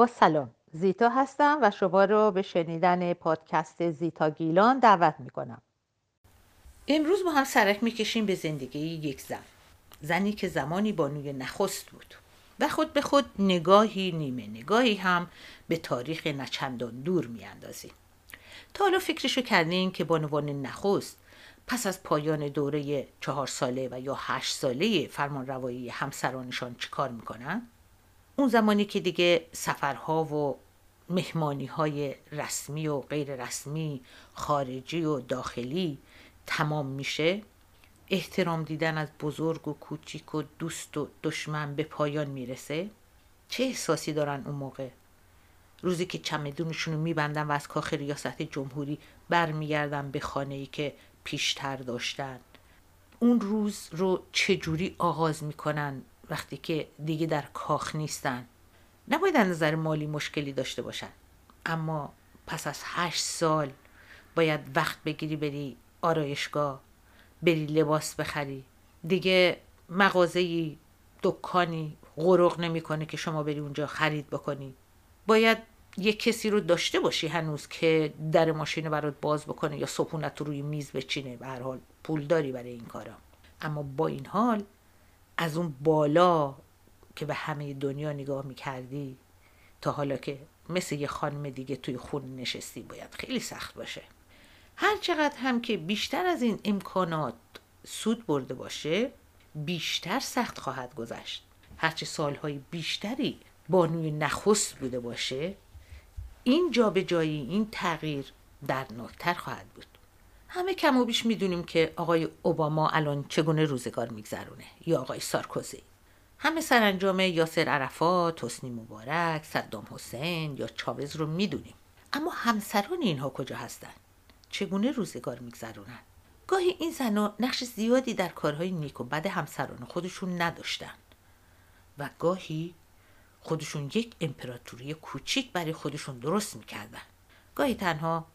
با سلام. زیتا هستم و شما رو به شنیدن پادکست زیتا گیلان دعوت می کنم امروز با هم سرک می‌کشیم به زندگی یک زن. زنی که زمانی بانوی نخست بود و خود به خود نگاهی نیمه نگاهی هم به تاریخ نچندان دور میاندازیم تا حالا فکرشو کردین که بانوان نخست پس از پایان دوره چهار ساله و یا هشت ساله فرمان روایی همسرانشان چیکار می‌کنن؟ اون زمانی که دیگه سفرها و مهمانی های رسمی و غیر رسمی خارجی و داخلی تمام میشه احترام دیدن از بزرگ و کوچیک و دوست و دشمن به پایان می‌رسه. چه احساسی دارن اون موقع؟ روزی که چمدونشون رو میبندن و از کاخ ریاست جمهوری برمیگردن به خانه ای که پیشتر داشتن. اون روز رو چجوری آغاز می‌کنن؟ وقتی که دیگه در کاخ نیستن. نباید از نظر مالی مشکلی داشته باشن. اما پس از هشت سال باید وقت بگیری بری آرایشگاه بری لباس بخری. دیگه مغازه‌ای دکانی غرق نمی‌کنه که شما بری اونجا خرید بکنی. باید یه کسی رو داشته باشی هنوز که در ماشین برات باز بکنه یا صبحونت رو روی میز بچینه. به هر حال پول داری برای این کارا. اما با این حال از اون بالا که به همه دنیا نگاه می‌کردی تا حالا که مثل یه خانم دیگه توی خون نشستی باید خیلی سخت باشه. هر چقدر هم که بیشتر از این امکانات سود برده باشه بیشتر سخت خواهد گذشت. هرچه سالهای بیشتری بانوی نخست بوده باشه این جایی این تغییر دردناکتر خواهد بود. همه کم و بیش می‌دونیم که آقای اوباما الان چگونه روزگار میگذرونه. یا آقای سارکوزی. همه سرانجام یاسر عرفات، حسنی مبارک، صدام حسین یا چاوز رو می‌دونیم. اما همسران اینها کجا هستند چگونه روزگار میگذرونن؟ گاهی این زنها نقش زیادی در کارهای نیک و بد همسران خودشون نداشتن. و گاهی خودشون یک امپراتوری کوچیک برای خودشون درست می‌کردن. گاهی تنها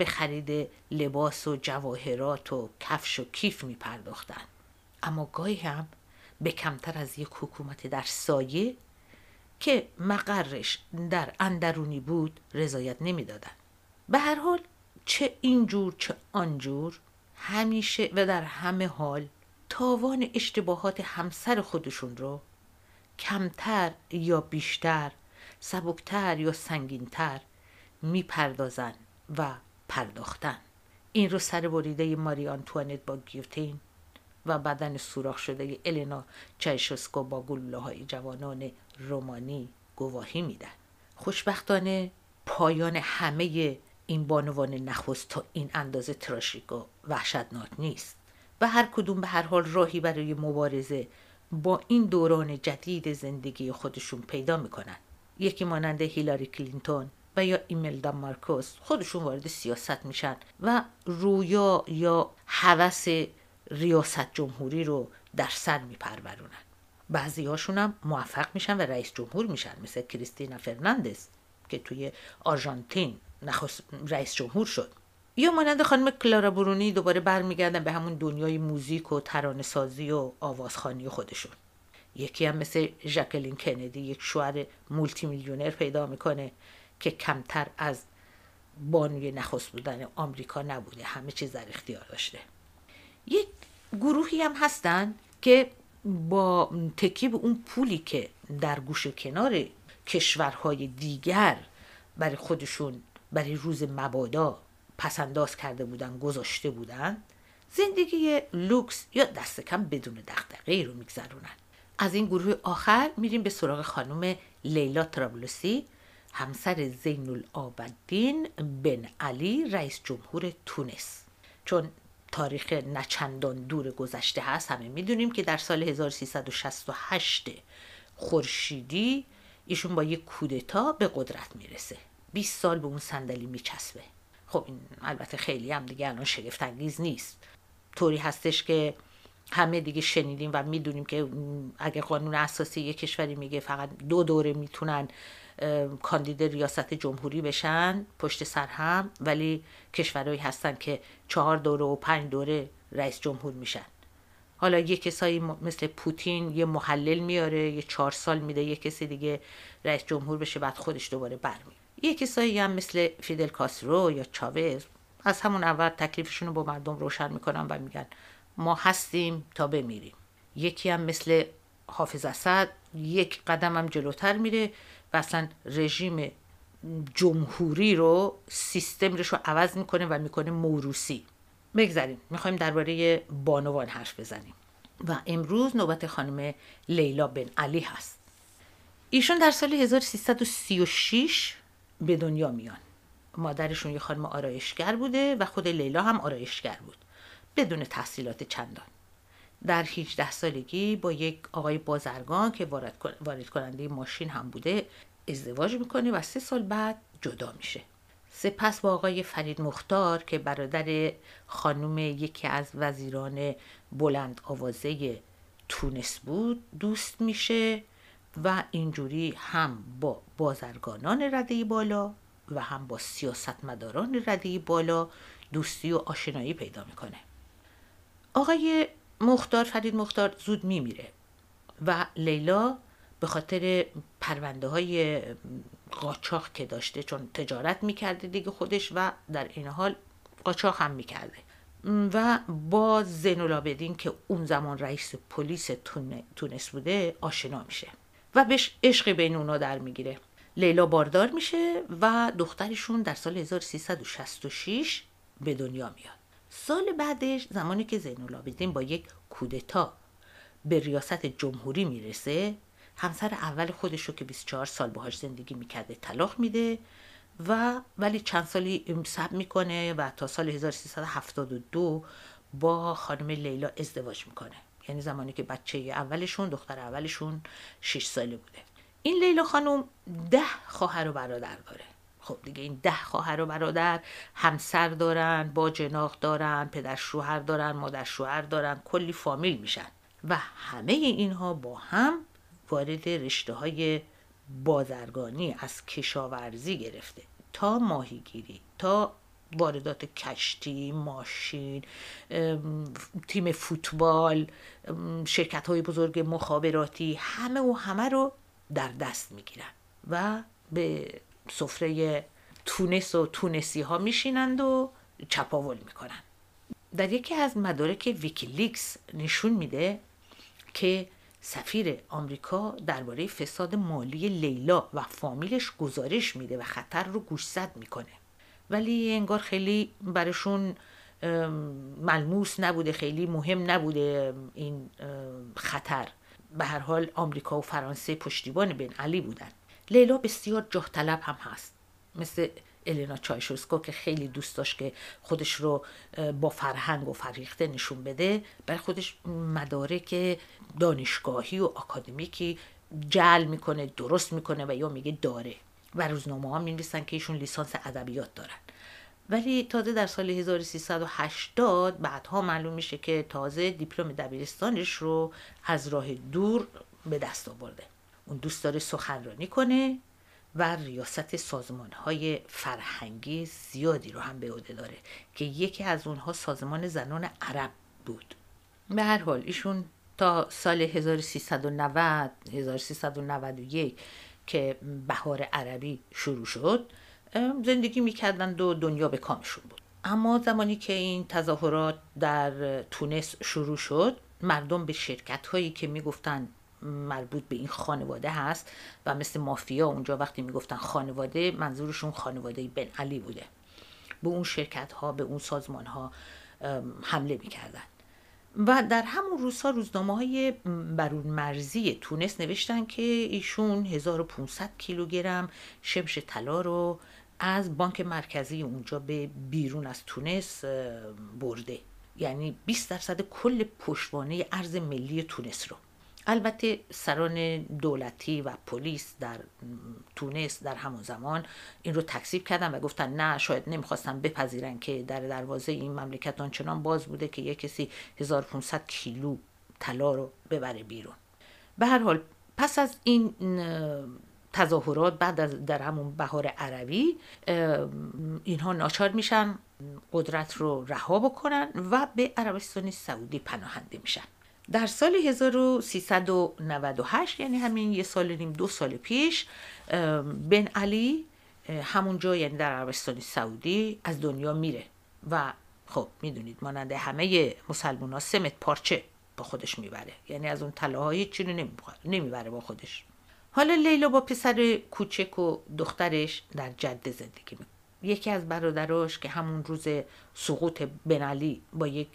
به خرید لباس و جواهرات و کفش و کیف میپرداختن. اما گاهی هم به کمتر از یک حکومت در سایه که مقرش در اندرونی بود رضایت نمی‌دادند به هر حال چه اینجور چه آنجور همیشه و در همه حال تاوان اشتباهات همسر خودشون رو کمتر یا بیشتر سبکتر یا سنگینتر می‌پردازن و پرداختن. این رو سر بریده ماری آنتوانت با گیوتین و بدن سوراخ شده النا چایشوسکو با گلوله های جوانان رومانی گواهی میدن. خوشبختانه پایان همه این بانوان نخست تا این اندازه تراشیک و وحشتناک نیست و هر کدوم به هر حال راهی برای مبارزه با این دوران جدید زندگی خودشون پیدا می‌کنن. یکی مانند هیلاری کلینتون و یا ایملدا مارکوس. خودشون وارد سیاست میشن و رویا یا هوس ریاست جمهوری رو در سر میپرورونن. بعضی هاشون هم موفق میشن و رئیس جمهور میشن مثل کریستینا فرناندز که توی آرژانتین نخست رئیس جمهور شد. یا مانند خانم کلارا برونی دوباره برمیگردن به همون دنیای موزیک و ترانه سازی و آوازخانی خودشون. یکی هم مثل ژاکلین کندی یک شوهر مولتی میلیونر پیدا می‌کنه. که کمتر از بانوی نخست بودن آمریکا نبوده همه چیز در اختیار داشته. یک گروهی هم هستن که با تکیه به اون پولی که در گوش کنار کشورهای دیگر برای خودشون برای روز مبادا پسنداز کرده بودن گذاشته بودن زندگی لوکس یا دست کم بدون دغدغه رو میگذرونن. از این گروه آخر میریم به سراغ خانم لیلا ترابلوسی. همسر زین العابدین بن علی رئیس جمهور تونس. چون تاریخ نچندان دور گذشته هست همه می‌دونیم که در سال 1368 خورشیدی ایشون با یک کودتا به قدرت می‌رسه. 20 سال به اون صندلی میچسبه. خب این البته خیلی هم دیگه الان شگفت انگیز نیست. طوری هستش که همه دیگه شنیدیم و می‌دونیم که اگه قانون اساسی یک کشوری میگه فقط دو دوره می‌تونن کاندید ریاست جمهوری بشن پشت سر هم ولی کشورهایی هستن که چهار دوره و پنج دوره رئیس جمهور میشن. حالا یه کسایی مثل پوتین یه محلل میاره یه چهار سال میده یه کسی دیگه رئیس جمهور بشه بعد خودش دوباره برمی یه کسایی هم مثل فیدل کاسترو یا چاوز از همون اول تکلیفشون رو با مردم روشن می‌کنن و میگن ما هستیم تا بمیریم. یکی هم مثل حافظ اسد یک قدم هم جلوتر میره و اصلا رژیم جمهوری رو سیستمش رو عوض می‌کنه و می‌کنه موروسی بگذاریم می‌خوایم درباره بانوان حرف بزنیم. و امروز نوبت خانم لیلا بن علی هست. ایشون در سال 1336 به دنیا میان. مادرشون یه خانم آرایشگر بوده و خود لیلا هم آرایشگر بود بدون تحصیلات چندان. در 18 سالگی با یک آقای بازرگان که وارد کننده ماشین هم بوده ازدواج می‌کنه و سه سال بعد جدا میشه. سپس با آقای فرید مختار که برادر خانم یکی از وزیران بلند آوازه تونس بود دوست میشه و اینجوری هم با بازرگانان رده بالا و هم با سیاستمداران رده بالا دوستی و آشنایی پیدا می‌کنه. آقای مختار فرید مختار زود میمیره. و لیلا به خاطر پرونده های قاچاق که داشته چون تجارت می‌کرده دیگه خودش و در این حال قاچاق هم می‌کرده. و با زین العابدین که اون زمان رئیس پلیس تونس بوده آشنا میشه. و بهش عشق بین اونا در می‌گیره. لیلا باردار میشه و دخترشون در سال 1366 به دنیا میاد. سال بعدش زمانی که زین با یک کودتا به ریاست جمهوری می‌رسه همسر اول خودش رو که 24 سال باهاش زندگی می‌کرده طلاق میده و ولی چند سالی صبر می‌کنه و تا سال 1372 با خانم لیلا ازدواج می‌کنه. یعنی زمانی که بچه اولشون دختر اولشون 6 ساله بوده. این لیلا خانم ده خواهر و برادر داره. خب دیگه این ده خواهر و برادر همسر دارن با جناق دارن پدر شوهر دارن مادر شوهر دارن کلی فامیل میشن. و همه اینها با هم وارد رشته های بازرگانی از کشاورزی گرفته. تا ماهیگیری تا واردات کشتی، ماشین، تیم فوتبال، شرکت های بزرگ مخابراتی همه و همه رو در دست می‌گیرن و به سفره تونس و تونسی ها میشینند و چپاول می‌کنن. در یکی از مدارک ویکیلیکس نشون میده که سفیر آمریکا درباره فساد مالی لیلا و فامیلش گزارش میده و خطر رو گوشزد می‌کنه. ولی انگار خیلی برشون ملموس نبوده خیلی مهم نبوده این خطر. به هر حال آمریکا و فرانسه پشتیبان بن علی بودن. لیلا بسیار جاه طلب هم هست. مثل الینا چایشوسکو که خیلی دوست داشت که خودش رو با فرهنگ و فریخته نشون بده برای خودش مدارک دانشگاهی و اکادمیکی جل می‌کنه درست می‌کنه و یا میگه داره. و روزنامه ها می که ایشون لیسانس ادبیات دارن. ولی تازه در سال 1380 بعدها معلوم میشه که تازه دیپلم دبیرستانش رو از راه دور به دست آورده. اون دوست داره سخنرانی کنه و ریاست سازمان های فرهنگی زیادی رو هم به عهده داره که یکی از اونها سازمان زنان عرب بود. به هر حال ایشون تا سال 1390 1391 که بهار عربی شروع شد زندگی می‌کردند و دنیا به کامشون بود. اما زمانی که این تظاهرات در تونس شروع شد مردم به شرکت هایی که می‌گفتن مربوط به این خانواده هست و مثل مافیا اونجا وقتی می‌گفتن خانواده منظورشون خانواده بن علی بوده. به اون شرکت ها به اون سازمان ها حمله می‌کردن. و در همون روزها روزنامه های برون مرزی تونس نوشتن که ایشون 1500 کیلوگرم شمش طلا رو از بانک مرکزی اونجا به بیرون از تونس برده. یعنی 20 درصد کل پشتوانه ارز ملی تونس رو. البته سران دولتی و پلیس در تونس در همون زمان این رو تکذیب کردن و گفتن نه شاید نمی‌خواستن بپذیرن که در دروازه این مملکت آنچنان باز بوده که یک کسی 1500 کیلو طلا رو ببره بیرون. به هر حال پس از این تظاهرات بعد از در همون بهار عربی اینها ناچار میشن قدرت رو رها بکنن و به عربستان سعودی پناهنده میشن. در سال 1398 یعنی همین یه سال نیم دو سال پیش بن علی همونجا یعنی در عربستان سعودی از دنیا میره و خب می‌دونید ماننده همه مسلمان ها سمت پارچه با خودش می‌بره. یعنی از اون طلاهای چی رو نمی‌بره با خودش. حالا لیلا با پسر کوچک و دخترش در جده زندگی می‌کنه یکی از برادراش که همون روز سقوط بنالی با یک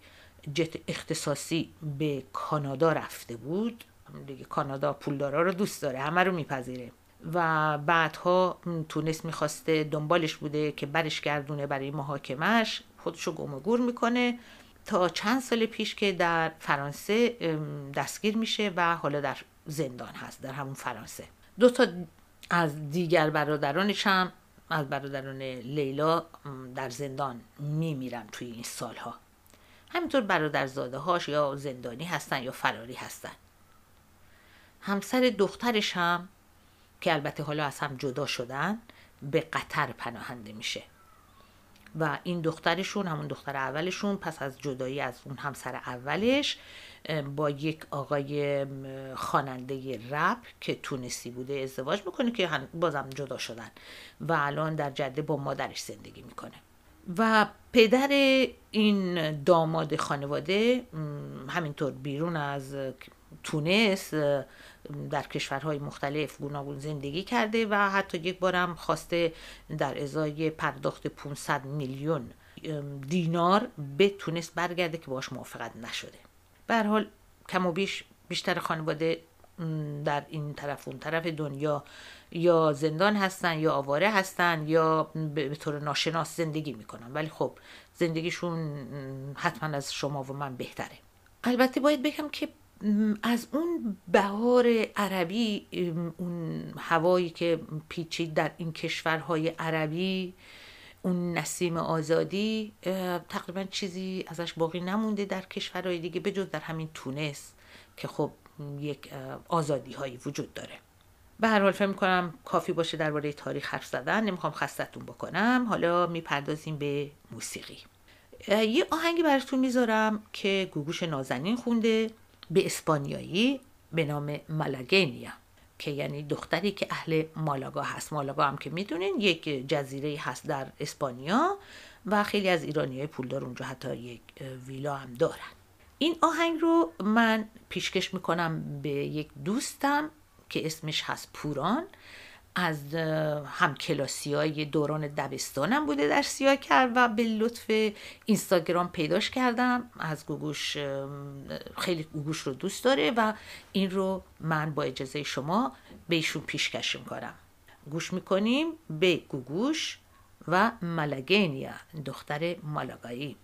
جت اختصاصی به کانادا رفته بود. دیگه کانادا پولدارا رو دوست داره همه رو میپذیره. و بعدها تونست می‌خواسته دنبالش بوده که برش گردونه برای محاکمش خودشو گم و گور می‌کنه. تا چند سال پیش که در فرانسه دستگیر میشه و حالا در زندان هست در همون فرانسه. دو تا از دیگر برادرانش هم از برادران لیلا در زندان میمیرن توی این سالها. همینطور برادرزاده هاش یا زندانی هستن یا فراری هستن. همسر دخترش هم که البته حالا از هم جدا شدن به قطر پناهنده میشه. و این دخترشون همون دختر اولشون پس از جدایی از اون همسر اولش با یک آقای خواننده رپ که تونسی بوده ازدواج می‌کنه که بازم جدا شدن. و الان در جده با مادرش زندگی می‌کنه. و پدر این داماد خانواده همینطور بیرون از تونس در کشورهای مختلف گوناگون زندگی کرده و حتی یک بارم خواسته در ازای پرداخت 500 میلیون دینار به تونس برگرده که باش موافقت نشده. به حال کم و بیش بیشتر خانواده در این طرف اون طرف دنیا. یا زندان هستن یا آواره هستن یا به طور ناشناس زندگی می‌کنن. ولی خب زندگیشون حتما از شما و من بهتره. البته باید بگم که از اون بهار عربی اون هوایی که پیچید در این کشورهای عربی اون نسیم آزادی تقریبا چیزی ازش باقی نمونده در کشورهای دیگه بجز در همین تونس که خب یک آزادی هایی وجود داره. به هر حال فکر می‌کنم کافی باشه درباره تاریخ حرف زدن. نمی‌خوام خستتون بکنم. حالا می‌پردازیم به موسیقی. یه آهنگی براتون می‌ذارم که گوگوش نازنین خونده به اسپانیایی به نام مالاگینیا که یعنی دختری که اهل مالاگا هست. مالاگا هم که می‌دونین یک جزیره هست در اسپانیا و خیلی از ایرانی های پولدار اونجا حتی یک ویلا هم دارن. این آهنگ رو من پیشکش می‌کنم به یک دوستم که اسمش هست پوران. از هم کلاسی های دوران دبستانم بوده در سیاه کرد و به لطف اینستاگرام پیداش کردم. از گوگوش خیلی گوگوش رو دوست داره و این رو من با اجازه شما به ایشون پیشکش می‌کنم. گوش می‌کنیم به گوگوش و ملگینیا دختر مالاگایی.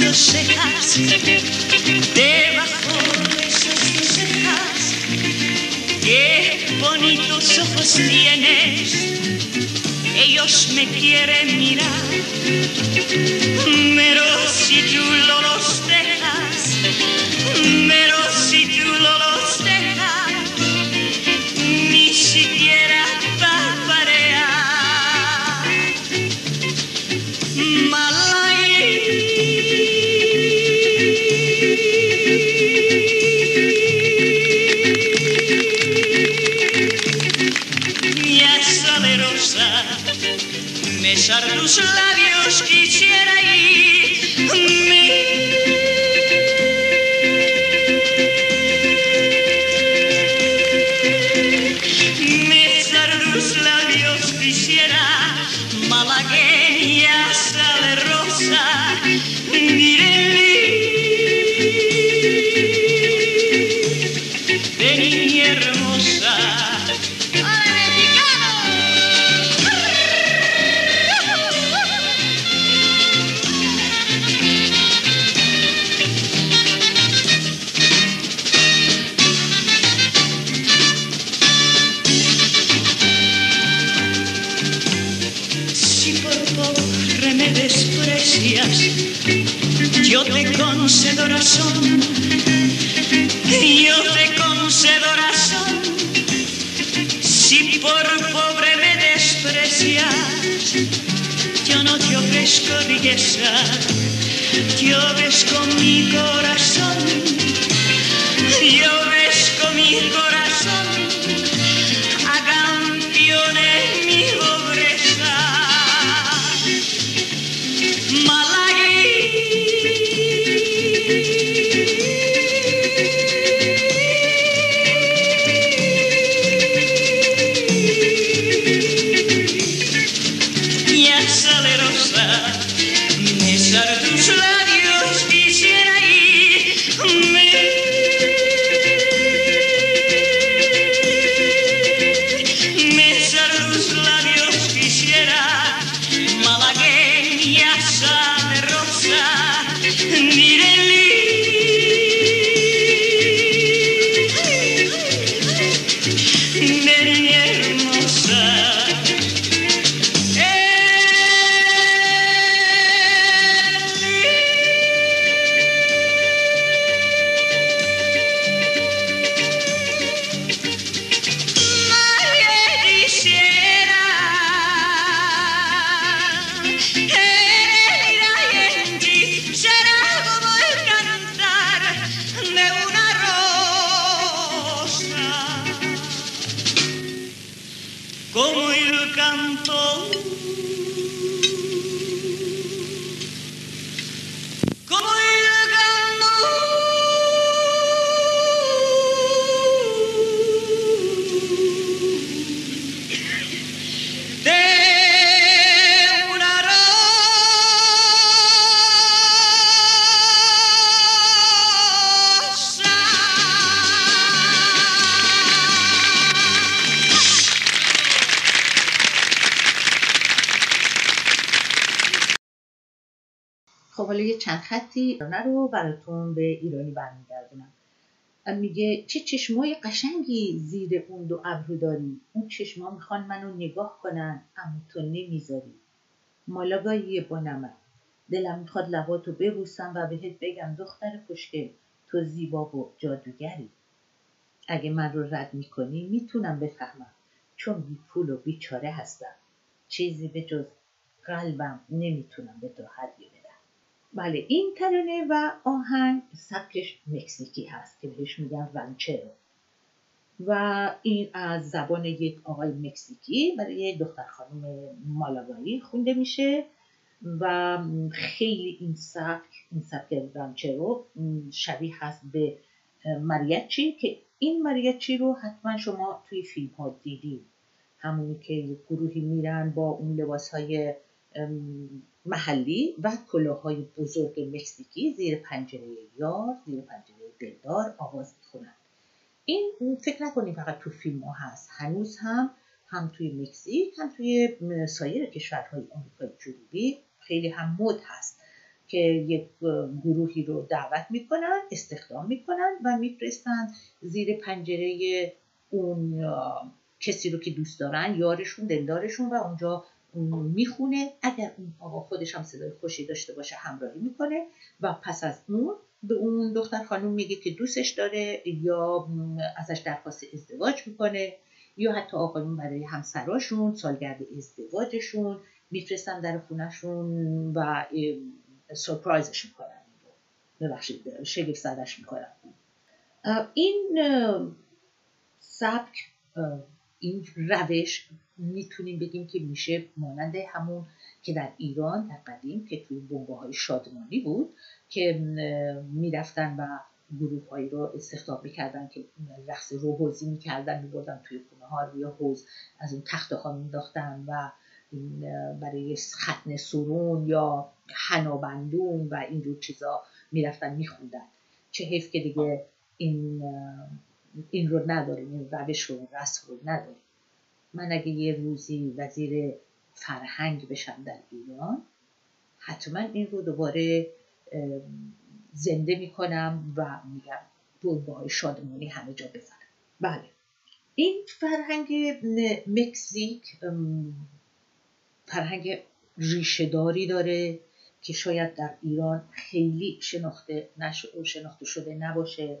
Dos cejas, debajo de dos cejas. Qué bonitos ojos tienes, ellos me quieren mirar, pero si tú lo los dejas, خطی رو براتون به ایرانی برمیگردونم. میگه چه چشمای قشنگی زیر اون دو ابرو داری. اون چشما می‌خوان منو نگاه کنن اما تو نمی‌ذاری. مالاگایی با نمک. دلم می‌خواد لباتو ببوسم و بهت بگم دختر خوشگل تو زیبا و جادوگری. اگه من رو رد می‌کنی می‌تونم بفهمم چون بی پول و بیچاره هستم. چیزی به جز قلبم نمی‌تونم به تو هدیه بله این ترانه و آهنگ سبکش مکزیکی هست که بهش میگن رانچرو و این از زبان یک آقای مکزیکی برای دختر خانم مالاگایی خونده میشه و خیلی این سبک این سبک رانچرو شبیه هست به مریچی که این مریچی رو حتما شما توی فیلم ها دیدید همونی که یک گروهی میرن با اون لباس های محلی و کلاهای بزرگ مکزیکی زیر پنجره یار زیر پنجره دلدار آواز می‌خونن این فکر نکنید فقط تو فیلم ها هست. هنوز هم هم توی مکزیک هم توی سایر کشورهای آمریکای جنوبی خیلی هم مد هست که یک گروهی رو دعوت می‌کنن استخدام می‌کنن و میفرستن زیر پنجره اون کسی رو که دوست دارن یارشون دلدارشون و اونجا می‌خونه. اگر اون آقا خودش هم صدای خوشی داشته باشه همراهی می‌کنه. و پس از اون به اون دختر خانم میگه که دوستش داره یا ازش درخواست ازدواج می‌کنه یا حتی آقایون برای همسراشون سالگرد ازدواجشون میفرستن در خونهشون و سورپرایزش می‌کنن. ببخشید شگفت زدش می‌کنن این سبک این روش می‌تونیم بگیم که میشه مانند همون که در ایران در قدیم که توی بنگاه های شادمانی بود که می‌رفتن و گروه هایی رو استخدام می‌کردن که رقص روحوزی می‌کردن میبردن توی خونه ها روی حوز از اون تخته ها مینداختن و برای ختن سرون یا حنابندون و اینجور چیزا می‌رفتن میخوندن. چه حیف که دیگه این این رو نداریم این روش رو رسم رو نداریم. من اگه یه روزی وزیر فرهنگ بشم در ایران حتما این رو دوباره زنده می‌کنم و میگم های شادمانی همه جا بزنم بله. این فرهنگ مکزیک فرهنگ ریشهداری داره که شاید در ایران خیلی شناخته, شناخته شده نباشه.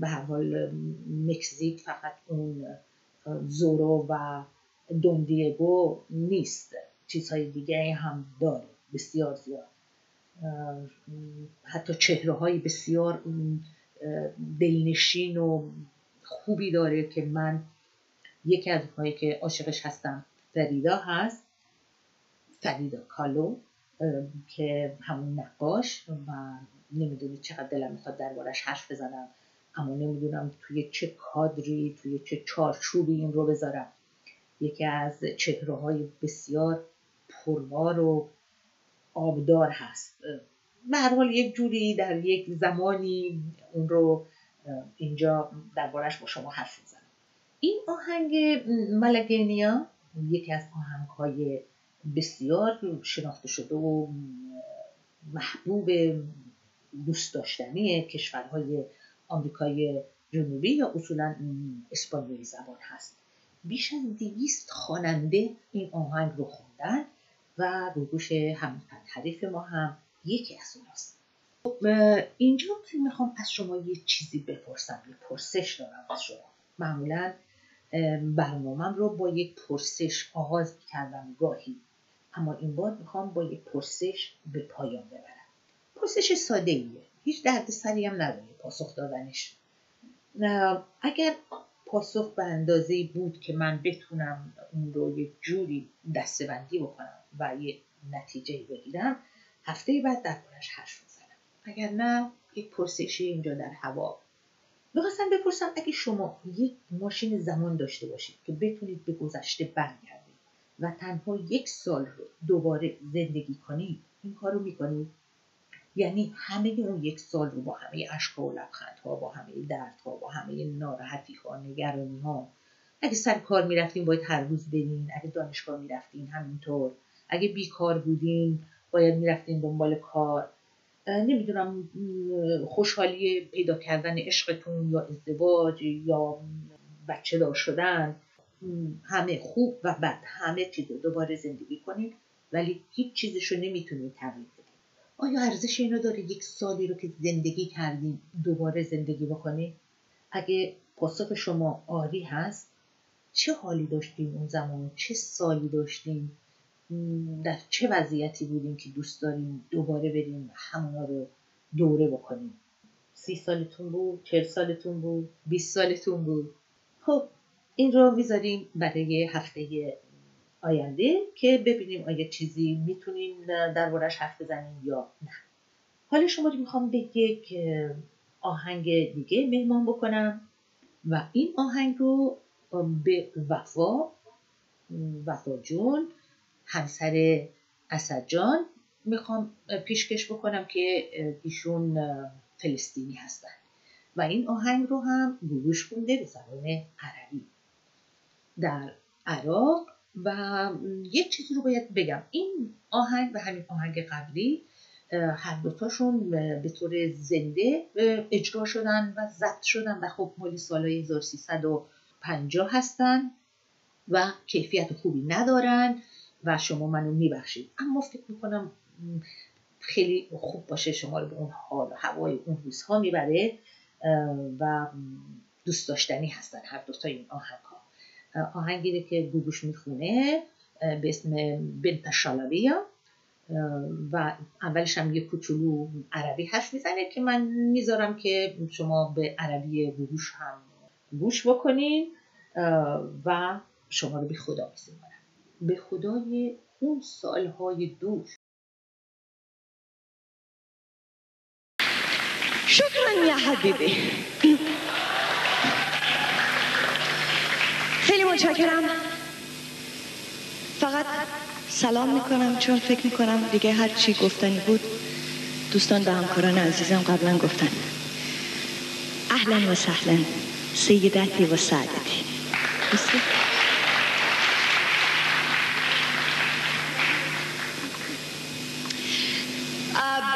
به هر حال مکزیک فقط اون زورو و دوندیگو نیست. چیزهای دیگه هم داره بسیار زیاد. حتی چهره های بسیار دلنشین و خوبی داره که من یکی از اونهایی که عاشقش هستم فریدا هست. فریدا کالو که همون نقاش و نمی‌دونید چقدر دلم می‌خواد دربارش حرف بزنم. اما نمی‌دونم توی چه کادری توی چه چارچوبی این رو بذارم. یکی از چهره های بسیار پربار و آبدار هست. به حال یک جوری در یک زمانی اون رو اینجا دربارش با شما حرف می‌زنم. این آهنگ ملگینیا یکی از آهنگ های بسیار شناخته شده و محبوب دوست داشتنی کشورهای آمریکای جنوبی یا اصولا اسپانیایی زبان هست. بیش از دویست خواننده این آهنگ رو خوندن و رو گوش هم حریف ما هم یکی از اوناست. خب، اینجا می‌خوام از شما یه چیزی بپرسم یه پرسش دارم از شما. معمولا برنامهم رو با یک پرسش آغاز کردم گاهی اما این بار می‌خوام با یک پرسش به پایان ببرم. پرسش ساده ایه هیچ درد سری هم نداره پاسخ دادنش. اگر پاسخ به اندازه بود که من بتونم اون رو یک جوری دستبندی بکنم و یه نتیجه بگیرم هفته بعد دربارش حرف می‌زنم. اگر نه یک پرسشی اینجا در هوا. می‌خواستم بپرسم اگه شما یک ماشین زمان داشته باشید که بتونید به گذشته برگردید و تنها یک سال رو دوباره زندگی کنید این کار رو می‌کنید؟ یعنی همه اون یک سال رو با همه اشکا و لبخندها با همه دردها با همه ناراحتی ها نگرانی ها اگه سر کار می‌رفتین باید هر روز برین. اگه دانشگاه می‌رفتین همینطور. اگه بیکار بودین باید می‌رفتین دنبال کار. نمی‌دونم خوشحالی پیدا کردن عشقتون یا ازدواج یا بچه دار شدن. همه خوب و بد. همه چیز رو دوباره زندگی کنید ولی هیچ چیزش رو نمی‌تونید تغییر آیا ارزش اینو داره یک سالی رو که زندگی کردیم دوباره زندگی بکنید اگه پاسخ شما آری هست چه حالی داشتیم اون زمان؟ چه سالی داشتیم؟ در چه وضعیتی بودیم که دوست داریم دوباره بریم همونا رو دوره بکنیم؟ سی سالتون بود چهل سالتون بود بیست سالتون بود؟ خب این رو می‌ذاریم برای هفته آینده که ببینیم آیا چیزی می‌تونیم دربارش حرف بزنیم یا نه. حالا شما رو می‌خوام به یک آهنگ دیگه مهمان بکنم و این آهنگ رو به وفا وفا جون همسر اسد جان می‌خوام پیشکش بکنم که ایشون فلسطینی هستن. و این آهنگ رو هم گروش خونده به زبان عربی. در عراق و یک چیزی رو باید بگم. این آهنگ و همین آهنگ قبلی هر دوتاشون به طور زنده اجرا شدن و ضبط شدن و خب مالی سالهای 1350 هستن و کیفیت خوبی ندارن و شما منو میبخشید. اما فکر می‌کنم خیلی خوب باشه شما رو به اون حال هوای اون روزها می‌بره و دوست داشتنی هستن هر دوتا این آهنگ. آهنگی که گوگوش می‌خونه به اسم بنت شالابیا و اولش هم یه کوچولو عربی حرف می‌زنه که من می‌ذارم که شما به عربی گوگوش هم گوش بکنین و شما رو به خدا میسپارم. به خدای اون سالهای دور. شکرا یا حبیبی خیلی متشکرم. فقط سلام می‌کنم چون فکر می‌کنم دیگه هر چی گفتنی بود دوستان به همکاران عزیزم قبلا گفتن. اهلا و سهلا سیدتی و سعدتی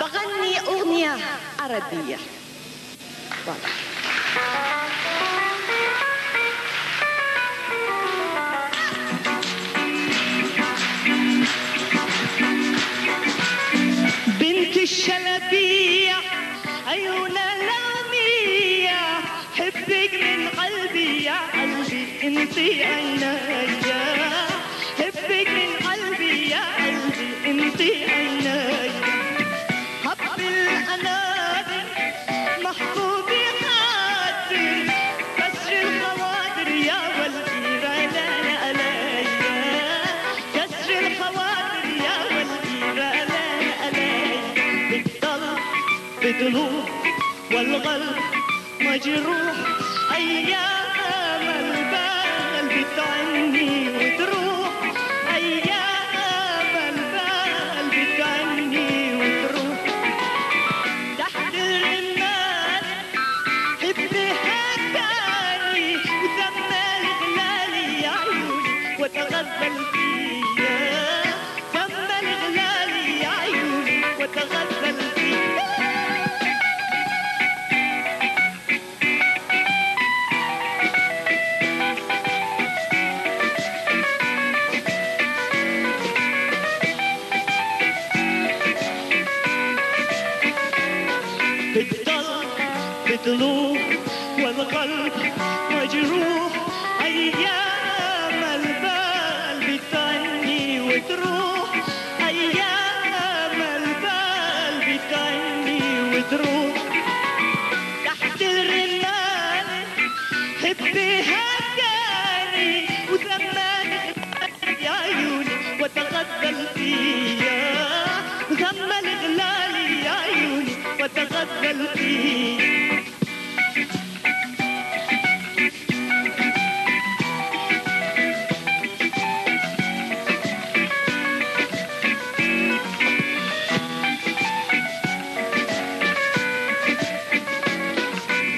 بغني أغنية عربية Giroux.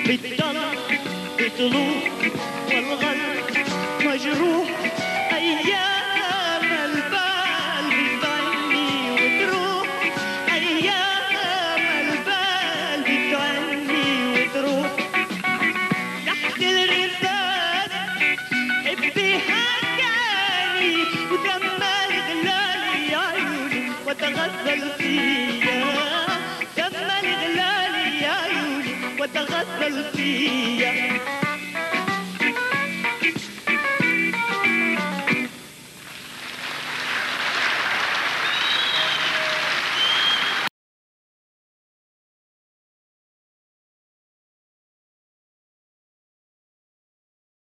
بالدرب بطلوع والغلب مجروح. واتغزل فيا. دم الغلال يا عيوني واتغزل فيا.